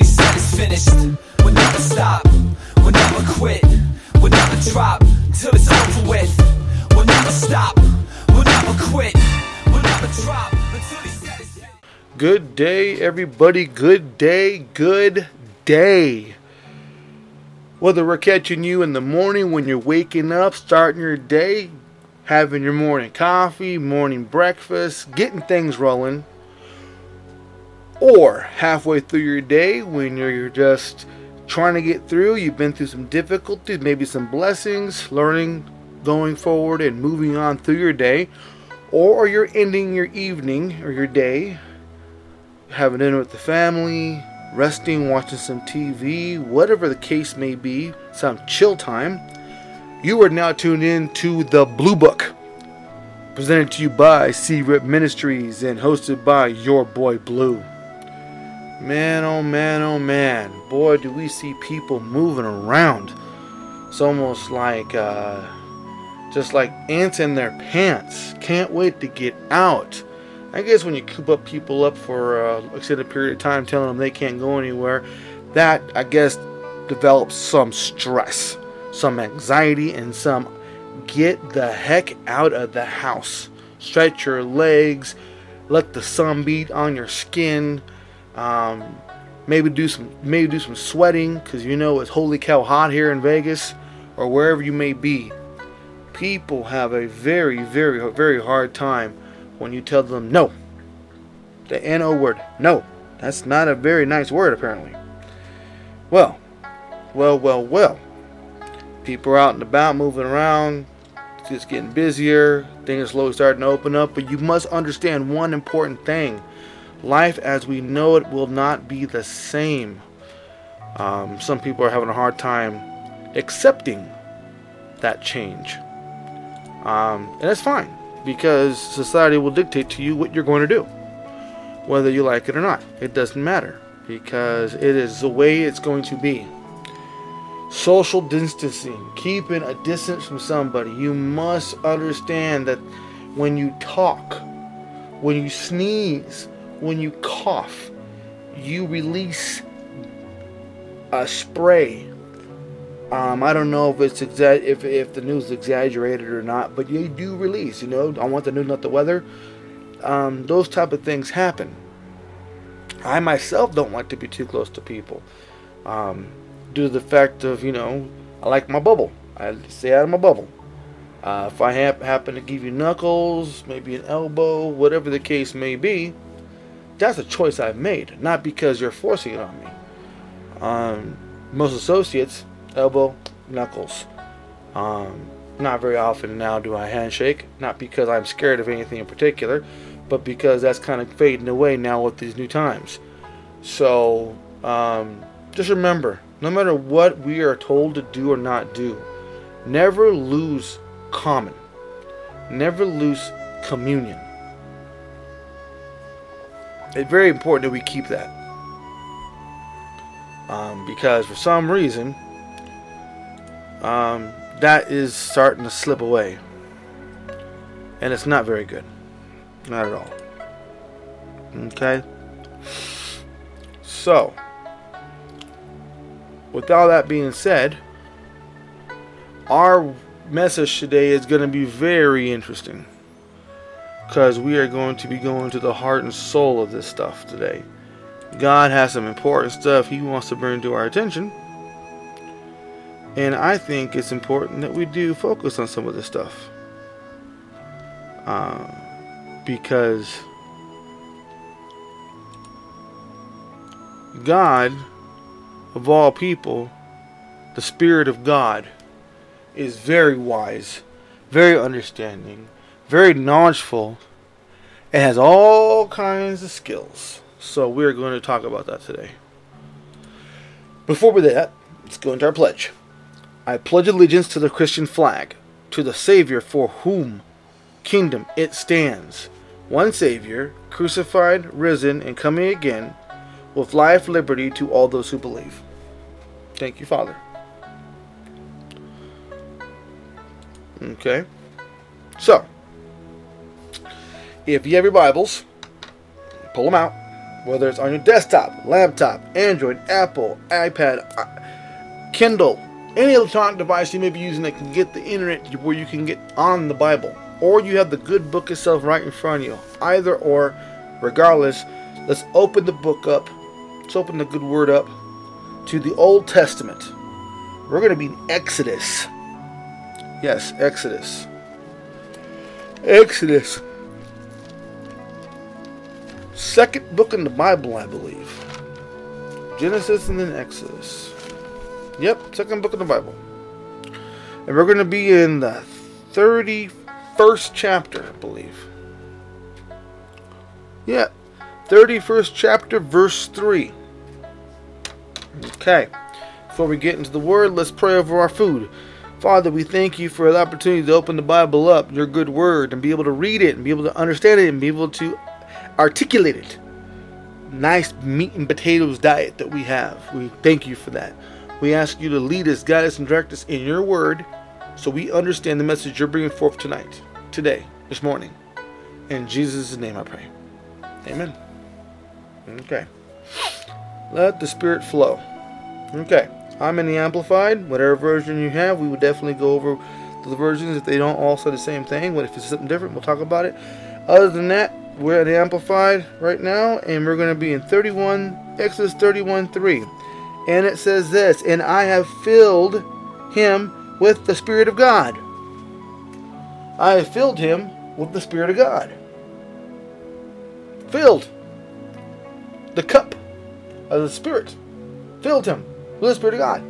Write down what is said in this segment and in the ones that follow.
it's finished. We'll never stop, we'll never quit, we'll never drop till it's over with. We'll never stop, we'll never quit, we'll never drop. Good day, everybody. Good day. Good day. Whether we're catching you in the morning when you're waking up, starting your day, having your morning coffee, morning breakfast, getting things rolling, or halfway through your day when you're just trying to get through, you've been through some difficulties, maybe some blessings, learning, going forward, and moving on through your day, or you're ending your evening or your day having dinner with the family, resting, watching some TV, whatever the case may be, some chill time, you are now tuned in to the Blue Book, presented to you by SeeRIP Ministries and hosted by your boy Blue. Man, oh man, oh man, boy, do we see people moving around. It's almost like, uh, just like ants in their pants. Can't wait to get out. I guess when you coop up people up for an extended period of time, telling them they can't go anywhere, that I guess develops some stress, some anxiety, and some get the heck out of the house. Stretch your legs, let the sun beat on your skin. Um, maybe do some maybe do some sweating because you know it's holy cow hot here in Vegas or wherever you may be. People have a very very very hard time when you tell them no. The NO word. No. That's not a very nice word, apparently. Well, well, well, well. People are out and about, moving around. It's getting busier. Things are slowly starting to open up. But you must understand one important thing life as we know it will not be the same. Um, some people are having a hard time accepting that change. Um, and that's fine because society will dictate to you what you're going to do, whether you like it or not. It doesn't matter because it is the way it's going to be. Social distancing, keeping a distance from somebody. You must understand that when you talk, when you sneeze, when you cough, you release a spray um, I don't know if it's exa- if if the news exaggerated or not, but you do release. You know, I want the news, not the weather. Um, those type of things happen. I myself don't like to be too close to people, um, due to the fact of you know I like my bubble. I stay out of my bubble. Uh, if I ha- happen to give you knuckles, maybe an elbow, whatever the case may be, that's a choice I've made, not because you're forcing it on me. Um, most associates elbow, knuckles. Um, not very often now do I handshake, not because I'm scared of anything in particular, but because that's kind of fading away now with these new times. So um, just remember no matter what we are told to do or not do, never lose common, never lose communion. It's very important that we keep that. Um, because for some reason, um, that is starting to slip away. And it's not very good. Not at all. Okay? So, with all that being said, our message today is going to be very interesting. Because we are going to be going to the heart and soul of this stuff today. God has some important stuff He wants to bring to our attention. And I think it's important that we do focus on some of this stuff. Uh, because God, of all people, the Spirit of God, is very wise, very understanding, very knowledgeful, and has all kinds of skills. So we're going to talk about that today. Before we do that, let's go into our pledge. I pledge allegiance to the Christian flag, to the Savior for whom kingdom it stands. One Savior, crucified, risen, and coming again, with life, liberty to all those who believe. Thank you, Father. Okay. So, if you have your Bibles, pull them out. Whether it's on your desktop, laptop, Android, Apple, iPad, uh, Kindle, any electronic device you may be using that can get the internet where you can get on the Bible, or you have the good book itself right in front of you. Either or, regardless, let's open the book up. Let's open the good word up to the Old Testament. We're going to be in Exodus. Yes, Exodus. Exodus. Second book in the Bible, I believe. Genesis and then Exodus. Yep, second book in the Bible. And we're going to be in the 31st chapter, I believe. Yeah, 31st chapter, verse 3. Okay, before we get into the word, let's pray over our food. Father, we thank you for the opportunity to open the Bible up, your good word, and be able to read it, and be able to understand it, and be able to articulate it. Nice meat and potatoes diet that we have. We thank you for that. We ask you to lead us, guide us, and direct us in your word so we understand the message you're bringing forth tonight, today, this morning. In Jesus' name I pray. Amen. Okay. Let the Spirit flow. Okay. I'm in the Amplified. Whatever version you have, we would definitely go over the versions if they don't all say the same thing. But if it's something different, we'll talk about it. Other than that, we're at Amplified right now, and we're going to be in 31, Exodus 31 3. And it says this And I have filled him with the Spirit of God. I have filled him with the Spirit of God. Filled. The cup of the Spirit filled him with the Spirit of God.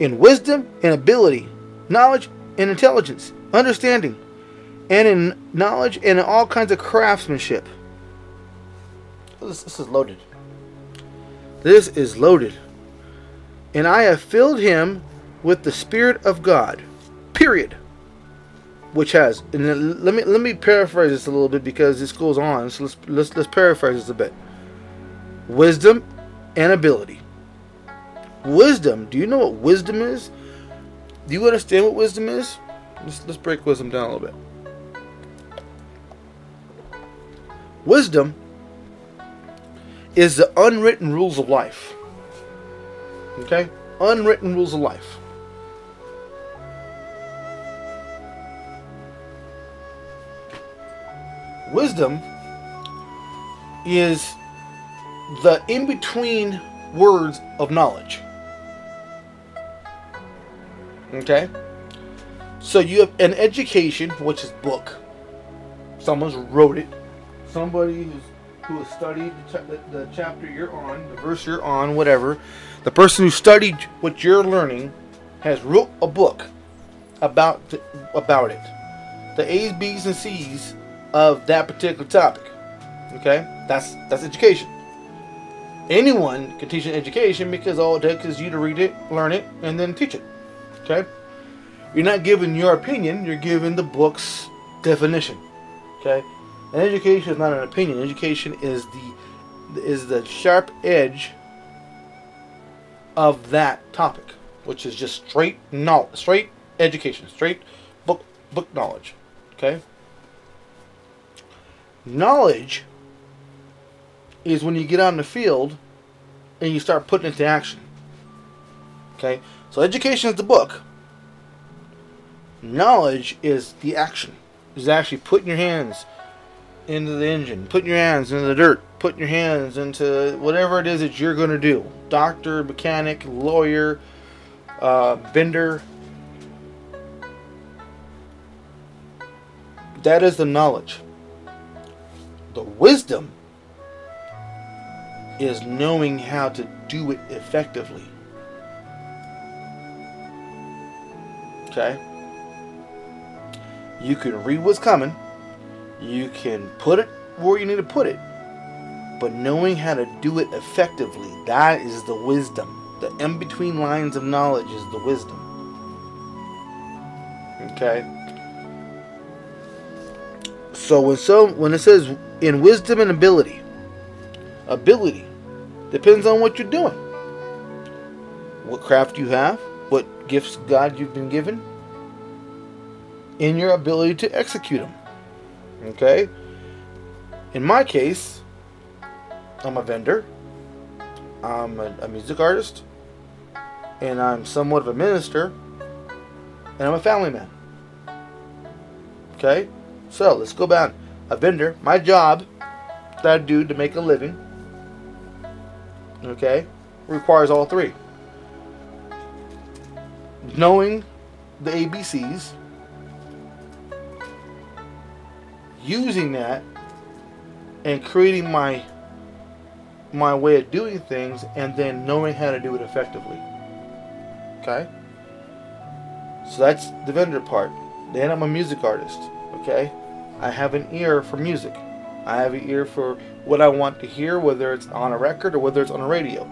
In wisdom and ability, knowledge and intelligence, understanding, and in knowledge and in all kinds of craftsmanship. This, this is loaded. This is loaded. And I have filled him with the Spirit of God. Period. Which has and let me let me paraphrase this a little bit because this goes on. So let's let's let's paraphrase this a bit. Wisdom and ability. Wisdom. Do you know what wisdom is? Do you understand what wisdom is? Let's, let's break wisdom down a little bit. Wisdom is the unwritten rules of life. Okay? Unwritten rules of life. Wisdom is the in between words of knowledge. Okay? So you have an education, which is book. Someone's wrote it. Somebody who's who has studied the, the, the chapter you're on, the verse you're on, whatever. The person who studied what you're learning has wrote a book about the, about it. The A's, B's, and C's of that particular topic. Okay, that's that's education. Anyone can teach an education because all it takes is you to read it, learn it, and then teach it. Okay, you're not giving your opinion; you're giving the book's definition. Okay, education is not an opinion. Education is the is the sharp edge of that topic, which is just straight knowledge, straight education, straight book book knowledge. Okay. Knowledge is when you get on the field and you start putting it into action. Okay? So education is the book. Knowledge is the action. Is actually putting your hands into the engine, putting your hands into the dirt, putting your hands into whatever it is that you're going to do. Doctor, mechanic, lawyer, uh, vendor. That is the knowledge. The wisdom is knowing how to do it effectively. Okay? You can read what's coming, you can put it where you need to put it, but knowing how to do it effectively, that is the wisdom. The in between lines of knowledge is the wisdom. Okay? So when so when it says in wisdom and ability, ability depends on what you're doing. What craft you have, what gifts God you've been given, in your ability to execute them. Okay? In my case, I'm a vendor. I'm a, a music artist. And I'm somewhat of a minister. And I'm a family man. Okay? So let's go back. A vendor, my job that I do to make a living, okay, requires all three. Knowing the ABCs, using that, and creating my my way of doing things, and then knowing how to do it effectively. Okay. So that's the vendor part. Then I'm a music artist. Okay. I have an ear for music. I have an ear for what I want to hear, whether it's on a record or whether it's on a radio.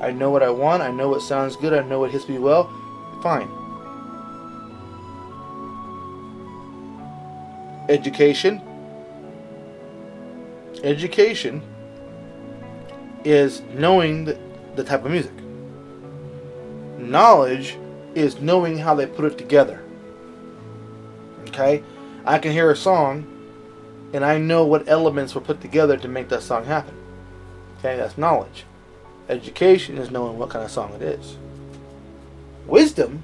I know what I want. I know what sounds good. I know what hits me well. Fine. Education. Education is knowing the, the type of music. Knowledge is knowing how they put it together. Okay? I can hear a song and I know what elements were put together to make that song happen. Okay, that's knowledge. Education is knowing what kind of song it is. Wisdom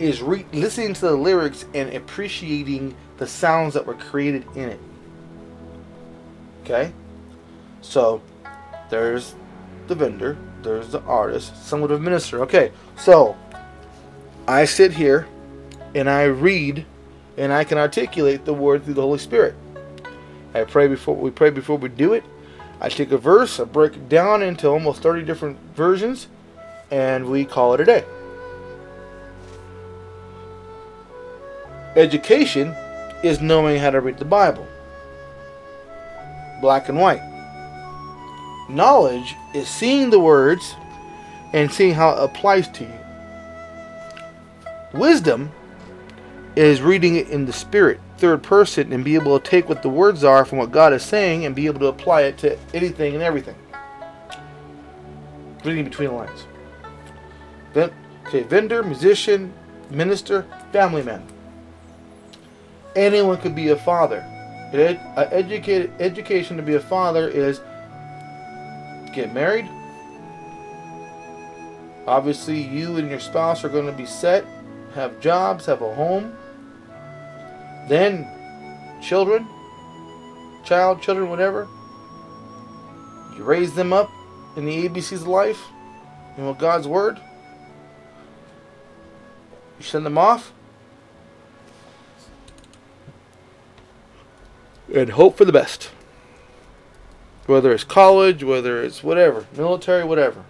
is re- listening to the lyrics and appreciating the sounds that were created in it. Okay? So, there's the vendor, there's the artist, somewhat of a minister. Okay, so I sit here and I read and I can articulate the word through the Holy Spirit. I pray before we pray before we do it. I take a verse, I break it down into almost 30 different versions, and we call it a day. Education is knowing how to read the Bible. Black and white. Knowledge is seeing the words and seeing how it applies to you. Wisdom is reading it in the spirit third person and be able to take what the words are from what God is saying and be able to apply it to anything and everything. Reading between the lines. Then, okay, vendor, musician, minister, family man. Anyone could be a father. Ed, educated, education to be a father is get married. Obviously, you and your spouse are going to be set, have jobs, have a home then, children, child, children, whatever, you raise them up in the ABCs of life, and with God's Word. You send them off. And hope for the best. Whether it's college, whether it's whatever, military, whatever.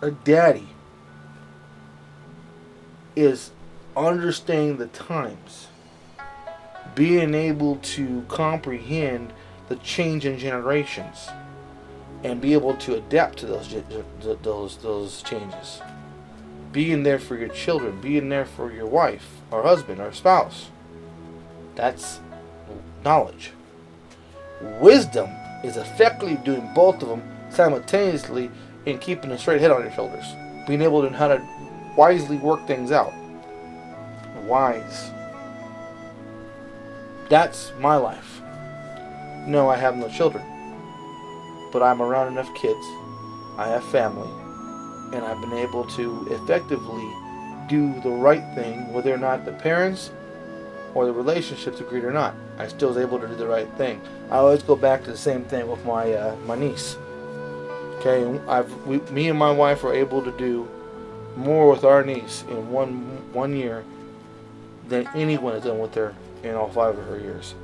A daddy is understanding the times, being able to comprehend the change in generations, and be able to adapt to those those those changes. Being there for your children, being there for your wife or husband or spouse. That's knowledge. Wisdom is effectively doing both of them simultaneously and keeping a straight head on your shoulders. Being able to know how to wisely work things out. Wise. That's my life. No, I have no children. But I'm around enough kids. I have family. And I've been able to effectively do the right thing, whether or not the parents or the relationships agreed or not. I still was able to do the right thing. I always go back to the same thing with my uh, my niece. Okay, I've we, me and my wife were able to do more with our niece in one one year than anyone has done with her in all five of her years.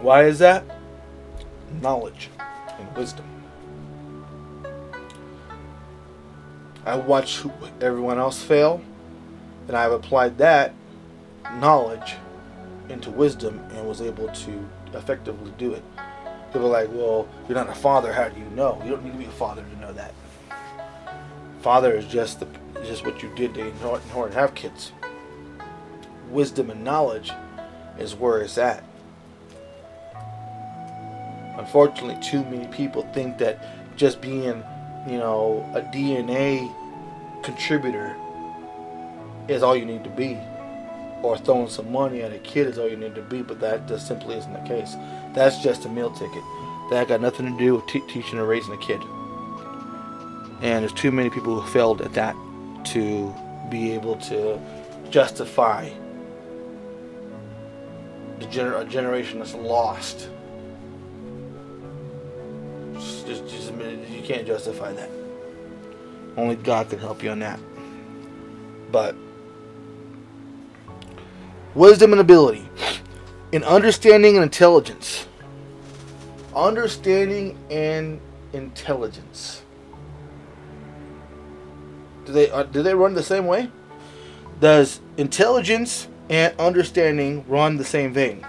Why is that? Knowledge and wisdom. I watched everyone else fail, and I've applied that knowledge into wisdom and was able to effectively do it. People are like, well, you're not a father. How do you know? You don't need to be a father to know that. Father is just the just what you did to in order to have kids. Wisdom and knowledge is where it's at. Unfortunately, too many people think that just being, you know, a DNA contributor is all you need to be. or throwing some money at a kid is all you need to be, but that just simply isn't the case. That's just a meal ticket. That got nothing to do with te- teaching or raising a kid. And there's too many people who failed at that to be able to justify the gener- a generation that's lost. Can't justify that. Only God can help you on that. But wisdom and ability, in understanding and intelligence. Understanding and intelligence. Do they uh, do they run the same way? Does intelligence and understanding run the same vein?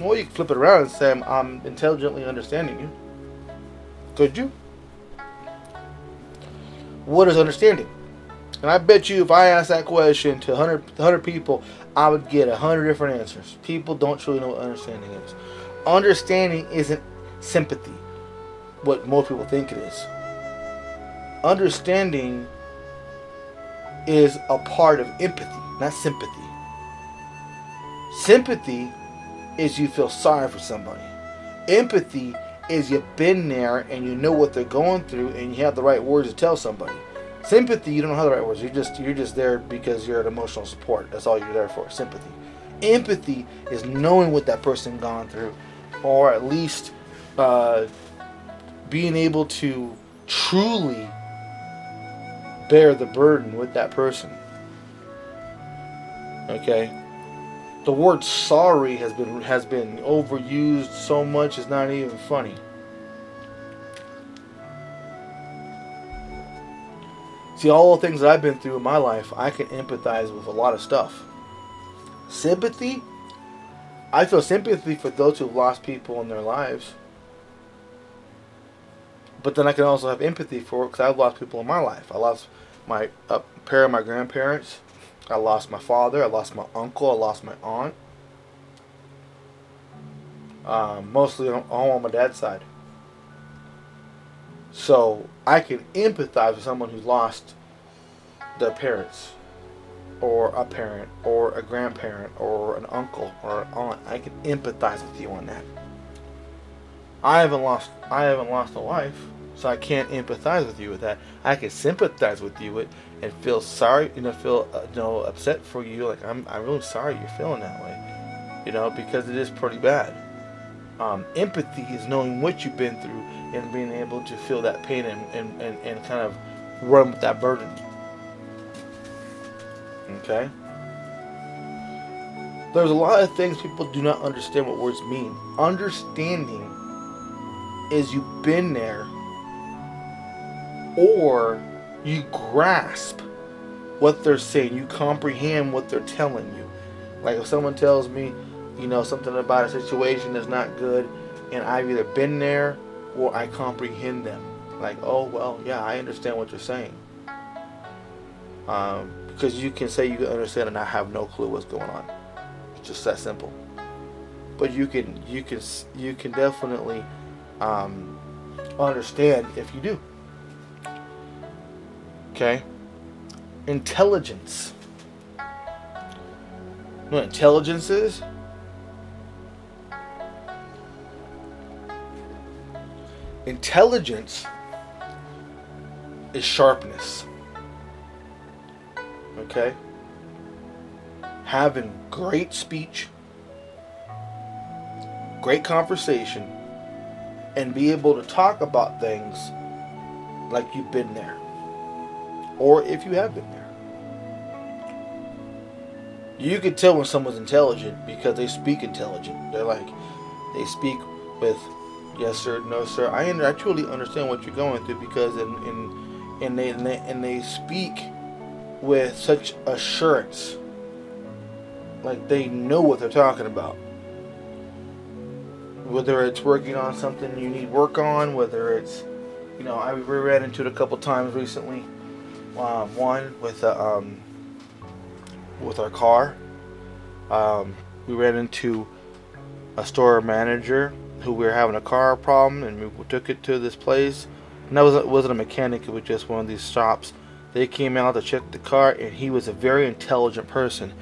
Well, you can flip it around and say, I'm, intelligently understanding you. Could you? What is understanding? And I bet you if I asked that question to 100, 100 people, I would get 100 different answers. People don't truly know what understanding is. Understanding isn't sympathy, what most people think it is. Understanding is a part of empathy, not sympathy. Sympathy is you feel sorry for somebody. Empathy is you've been there and you know what they're going through and you have the right words to tell somebody. Sympathy, you don't have the right words. You're just you're just there because you're an emotional support. That's all you're there for. Sympathy. Empathy is knowing what that person gone through, or at least uh, being able to truly bear the burden with that person. Okay. The word sorry has been has been overused so much it's not even funny. See, all the things that I've been through in my life, I can empathize with a lot of stuff. Sympathy, I feel sympathy for those who've lost people in their lives. But then I can also have empathy for because I've lost people in my life. I lost my a pair of my grandparents. I lost my father. I lost my uncle. I lost my aunt. Um, mostly all on my dad's side. So I can empathize with someone who's lost their parents, or a parent, or a grandparent, or an uncle, or an aunt. I can empathize with you on that. I haven't lost. I haven't lost a wife, so I can't empathize with you with that. I can sympathize with you with and feel sorry, you know, feel uh, you know upset for you. Like I'm, I'm really sorry you're feeling that way, you know, because it is pretty bad. Um, empathy is knowing what you've been through and being able to feel that pain and, and, and, and kind of run with that burden. Okay? There's a lot of things people do not understand what words mean. Understanding is you've been there or you grasp what they're saying, you comprehend what they're telling you. Like if someone tells me, you know, something about a situation that's not good, and I've either been there or I comprehend them. Like, oh well, yeah, I understand what you're saying. Um, because you can say you understand and I have no clue what's going on. It's just that simple. But you can you can you can definitely um, understand if you do. Okay. Intelligence. You know what intelligence is? Intelligence is sharpness. Okay? Having great speech, great conversation, and be able to talk about things like you've been there. Or if you have been there. You can tell when someone's intelligent because they speak intelligent. They're like, they speak with yes sir, no sir. I, I truly understand what you're going through because in, in, and, they, and, they, and they speak with such assurance. Like they know what they're talking about. Whether it's working on something you need work on, whether it's, you know, I ran into it a couple times recently. Um, one with uh, um, with our car. Um, we ran into a store manager who we were having a car problem, and we took it to this place. And that wasn't wasn't a mechanic; it was just one of these shops They came out to check the car, and he was a very intelligent person.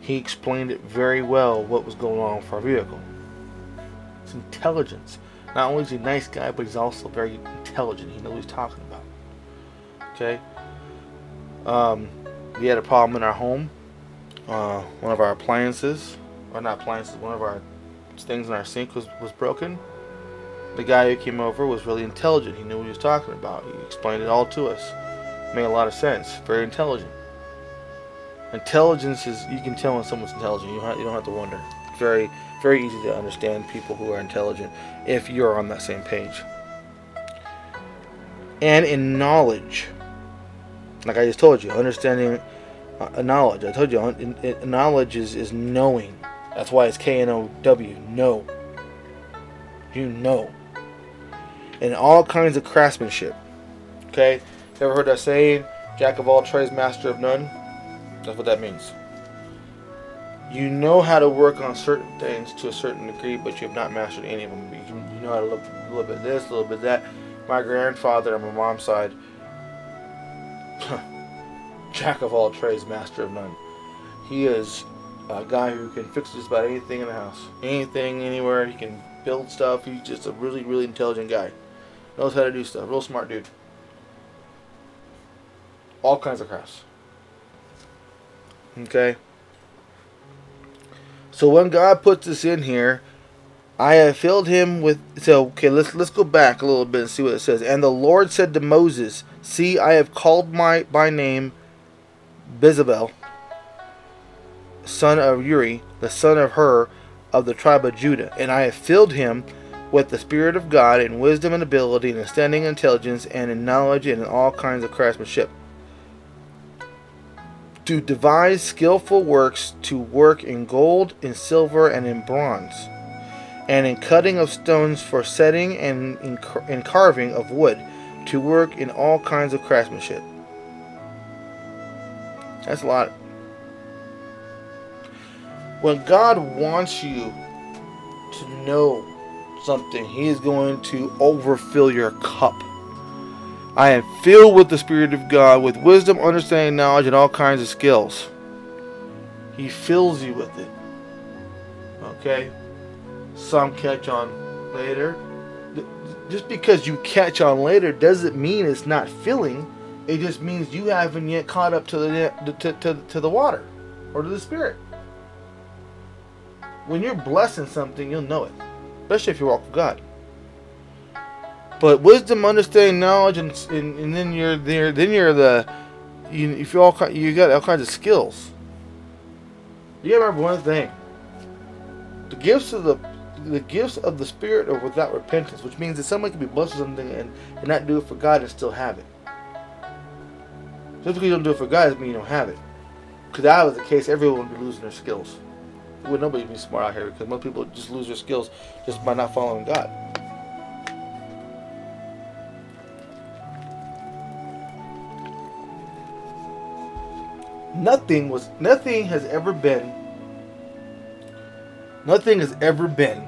He explained it very well what was going on with our vehicle. It's intelligence. Not only is he a nice guy, but he's also very intelligent. He knows what he's talking about. Okay. Um, we had a problem in our home. Uh, one of our appliances, or not appliances, one of our things in our sink was, was broken. The guy who came over was really intelligent. He knew what he was talking about. He explained it all to us. Made a lot of sense. Very intelligent. Intelligence is you can tell when someone's intelligent. You you don't have to wonder. Very very easy to understand people who are intelligent if you're on that same page. And in knowledge, like I just told you, understanding uh, knowledge. I told you, in, in, knowledge is, is knowing. That's why it's K N O W. Know. You know. And all kinds of craftsmanship. Okay? Ever heard that saying? Jack of all trades, master of none? That's what that means. You know how to work on certain things to a certain degree, but you have not mastered any of them. You know how to look a little bit this, a little bit that. My grandfather on my mom's side, jack of all trades, master of none. He is a guy who can fix just about anything in the house, anything, anywhere. He can build stuff. He's just a really, really intelligent guy. Knows how to do stuff. Real smart dude. All kinds of crafts. Okay. So when God puts this in here, I have filled him with so okay, let's let's go back a little bit and see what it says. And the Lord said to Moses, See, I have called my by name Bezalel, son of Uri, the son of Hur, of the tribe of Judah, and I have filled him with the Spirit of God in wisdom and ability, and understanding and intelligence, and in knowledge and in all kinds of craftsmanship. To devise skillful works, to work in gold, in silver, and in bronze, and in cutting of stones for setting, and in, in carving of wood, to work in all kinds of craftsmanship. That's a lot. When God wants you to know something, He is going to overfill your cup. I am filled with the Spirit of God, with wisdom, understanding, knowledge, and all kinds of skills. He fills you with it. Okay? Some catch on later. Just because you catch on later doesn't mean it's not filling. It just means you haven't yet caught up to the to, to, to the water or to the Spirit. When you're blessing something, you'll know it especially if you walk with God. But wisdom, understanding, knowledge, and, and, and then you're there. Then you're the you if you all you got all kinds of skills. You gotta remember one thing: the gifts of the the gifts of the Spirit are without repentance, which means that someone can be blessed with something and, and not do it for God and still have it. Just because you don't do it for God doesn't mean you don't have it. Because that was the case, everyone would be losing their skills would nobody be smart out here because most people just lose their skills just by not following God. Nothing was nothing has ever been nothing has ever been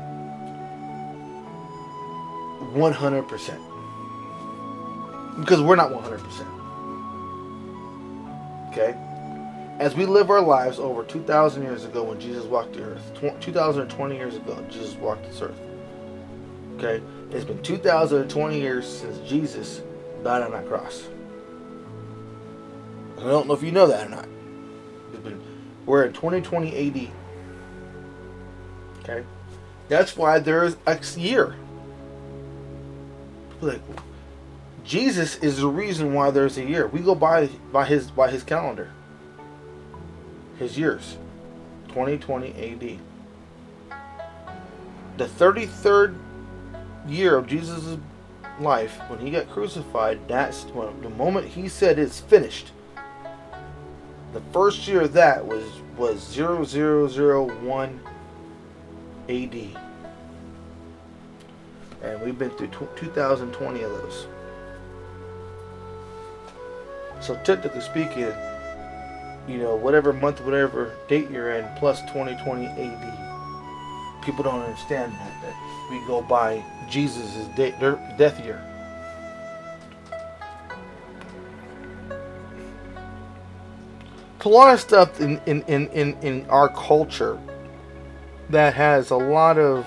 100% because we're not 100% okay as we live our lives over 2,000 years ago when Jesus walked the earth, 2,020 years ago, Jesus walked this earth. Okay? It's been 2,020 years since Jesus died on that cross. I don't know if you know that or not. Been, we're in 2020 AD. Okay? That's why there's X year. Like, Jesus is the reason why there's a year. We go by by his by his calendar his years 2020 AD. The 33rd year of Jesus' life, when he got crucified, that's when the moment he said it's finished. The first year of that was was 0001 AD. And we've been through 2020 of those. So technically speaking, you know, whatever month, whatever date you're in, plus 2020 AD. People don't understand that, that we go by Jesus' death year. a lot of stuff in, in, in, in, in our culture that has a lot of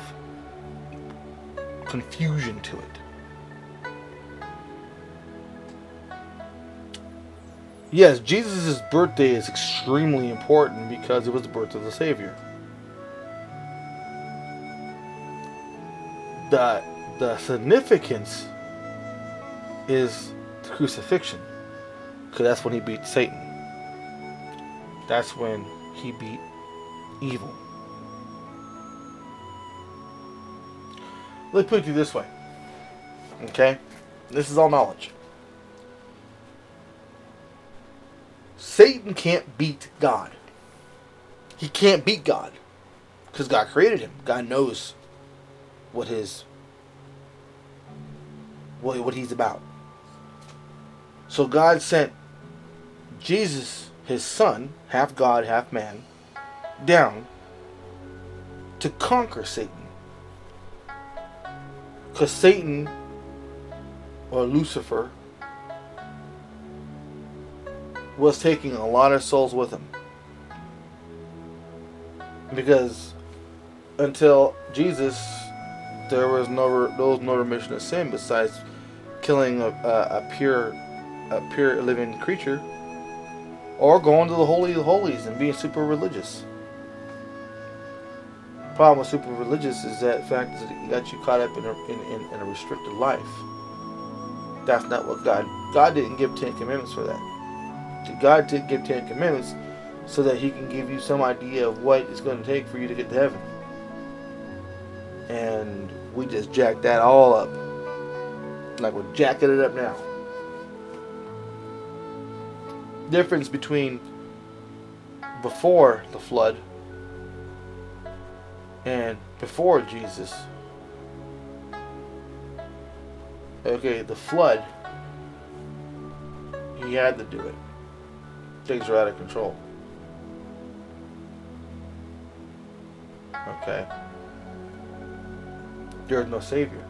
confusion to it. Yes, Jesus' birthday is extremely important because it was the birth of the Savior. The, the significance is the crucifixion because that's when he beat Satan. That's when he beat evil. Let me put you this way. Okay? This is all knowledge. Satan can't beat God. He can't beat God. Because God created him. God knows what his what, what he's about. So God sent Jesus, his son, half God, half man, down to conquer Satan. Because Satan, or Lucifer, was taking a lot of souls with him. Because until Jesus, there was no there was no remission of sin besides killing a, a, a pure a pure living creature, or going to the holy of holies and being super religious. Problem with super religious is that fact that got you caught up in a, in, in, in a restricted life. That's not what God God didn't give Ten Commandments for that. God did give Ten Commandments so that He can give you some idea of what it's going to take for you to get to heaven. And we just jacked that all up. Like we're jacking it up now. Difference between before the flood and before Jesus. Okay, the flood, he had to do it things are out of control. Okay. There's no savior.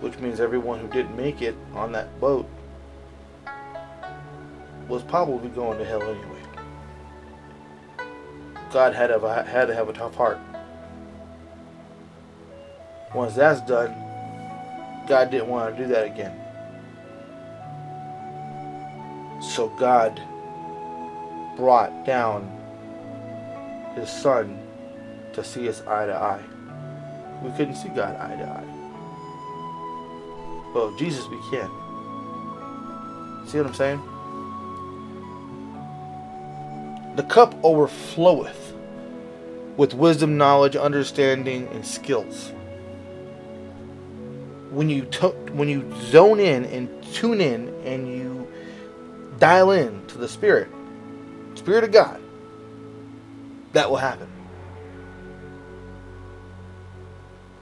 Which means everyone who didn't make it on that boat was probably going to hell anyway. God had to, had to have a tough heart. Once that's done, God didn't want to do that again. So God brought down his son to see us eye to eye. We couldn't see God eye to eye. Well, Jesus we can. See what I'm saying? The cup overfloweth with wisdom, knowledge, understanding, and skills. When you when you zone in and tune in and you dial in to the Spirit, Spirit of God, that will happen.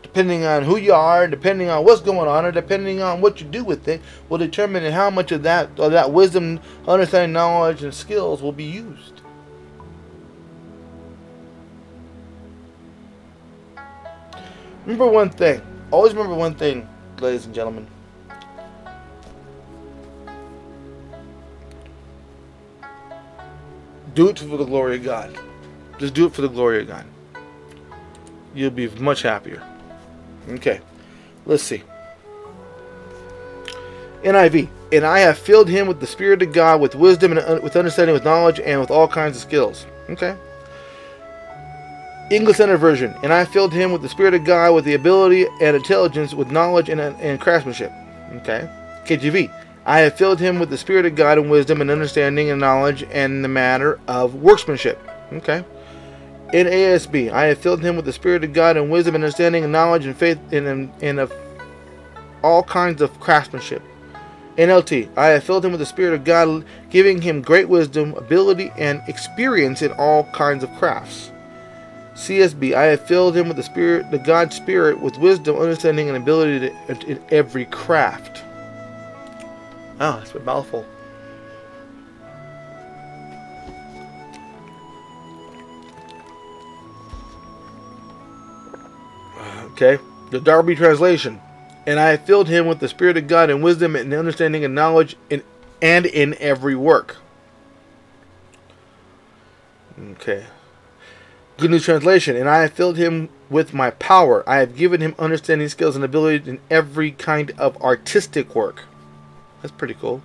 Depending on who you are, depending on what's going on, or depending on what you do with it, will determine how much of that of that wisdom, understanding, knowledge, and skills will be used. Remember one thing. Always remember one thing, ladies and gentlemen. Do it for the glory of God. Just do it for the glory of God. You'll be much happier. Okay, let's see. NIV. And I have filled him with the Spirit of God, with wisdom, and with understanding, with knowledge, and with all kinds of skills. Okay. English Standard Version. And I filled him with the Spirit of God, with the ability and intelligence, with knowledge and, and craftsmanship. Okay. KJV. I have filled him with the Spirit of God and wisdom and understanding and knowledge and the matter of workmanship. Okay. NASB, I have filled him with the Spirit of God and wisdom and understanding and knowledge and faith and, and of all kinds of craftsmanship. NLT, I have filled him with the Spirit of God, giving him great wisdom, ability, and experience in all kinds of crafts. CSB, I have filled him with the Spirit, the God Spirit, with wisdom, understanding, and ability to, in every craft. Oh, that's a mouthful. Okay, the Darby translation. And I have filled him with the Spirit of God and wisdom and understanding and knowledge in, and in every work. Okay. Good News Translation. And I have filled him with my power. I have given him understanding skills and ability in every kind of artistic work. That's pretty cool.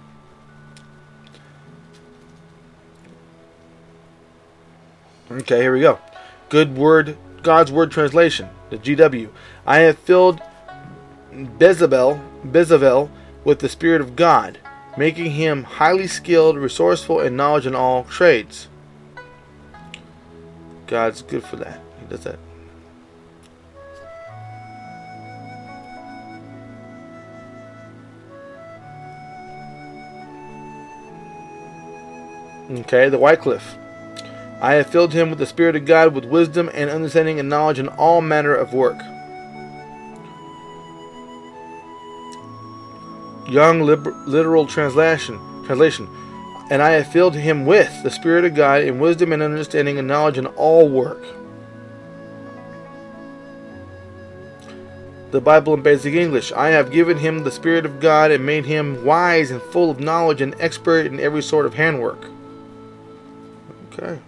Okay, here we go. Good word, God's word translation. The GW. I have filled Bezabel, Bezabel with the Spirit of God, making him highly skilled, resourceful, and knowledge in all trades. God's good for that. He does that. Okay, the Wycliffe. I have filled him with the Spirit of God, with wisdom and understanding and knowledge in all manner of work. Young liber- literal translation. Translation. And I have filled him with the Spirit of God in wisdom and understanding and knowledge in all work. The Bible in Basic English. I have given him the Spirit of God and made him wise and full of knowledge and expert in every sort of handwork. Okay.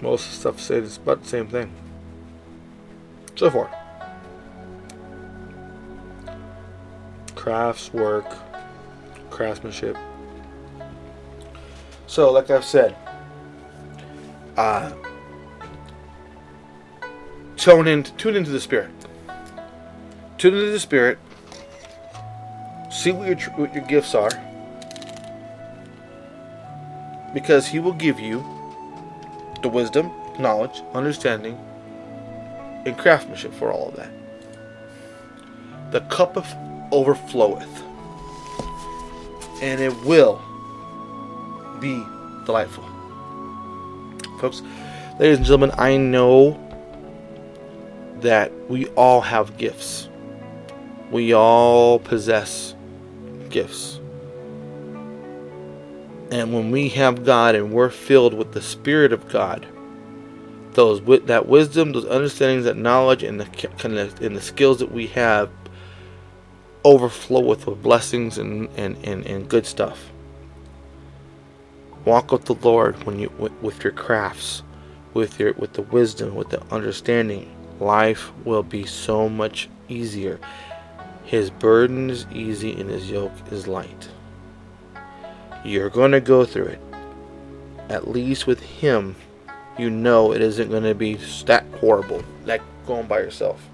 Most of the stuff said it's about the same thing. So far. Crafts, work, craftsmanship. So, like I've said, uh, tune in, tune into the spirit. Tune into the spirit. See what your what your gifts are, because He will give you the wisdom, knowledge, understanding, and craftsmanship for all of that. The cup of overfloweth, and it will be delightful. Folks, ladies and gentlemen, I know that we all have gifts. We all possess gifts. And when we have God and we're filled with the Spirit of God, those with that wisdom, those understandings, that knowledge, and the and the skills that we have overflow with, with blessings and, and, and, and good stuff. Walk with the Lord when you with, with your crafts, with your with the wisdom, with the understanding. Life will be so much easier. His burden is easy and his yoke is light. You're going to go through it. At least with him, you know it isn't going to be that horrible, like going by yourself.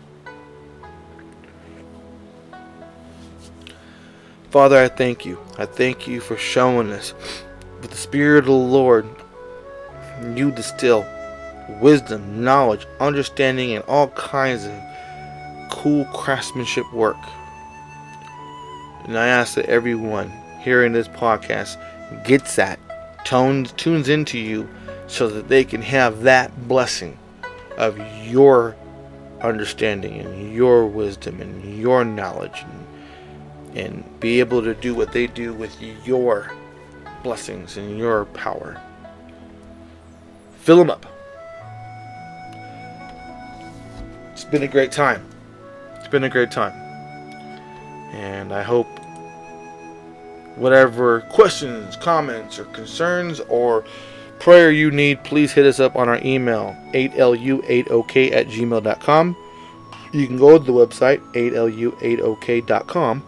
Father, I thank you. I thank you for showing us with the Spirit of the Lord, you distill wisdom, knowledge, understanding, and all kinds of cool craftsmanship work. And I ask that everyone hearing this podcast gets that, tones, tunes into you, so that they can have that blessing of your understanding and your wisdom and your knowledge and, and be able to do what they do with your blessings and your power. Fill them up. It's been a great time. It's been a great time. And I hope whatever questions, comments, or concerns or prayer you need, please hit us up on our email, 8lu8ok at gmail.com. You can go to the website, 8lu8ok.com.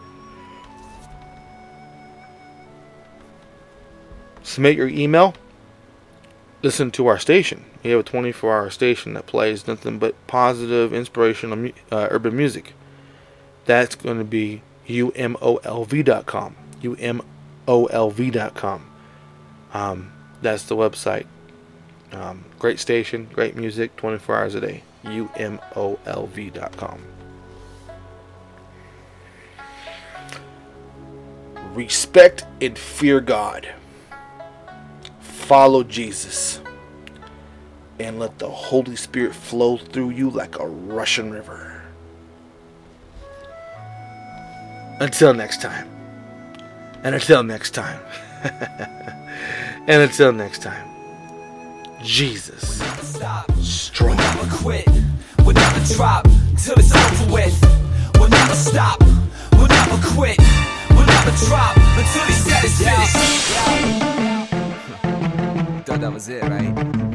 Submit your email. Listen to our station. We have a 24 hour station that plays nothing but positive, inspirational uh, urban music. That's going to be umolv.com. umolv.com. Um, that's the website. Um, great station, great music, 24 hours a day. umolv.com. Respect and fear God. Follow Jesus. And let the Holy Spirit flow through you like a rushing river. Until next time. And until next time. and until next time. Jesus never stop. strong. We'll never quit. We'll never drop till it's over with. We'll never stop. We'll never quit. We'll never drop until he said it's finished. Thought that was it, right?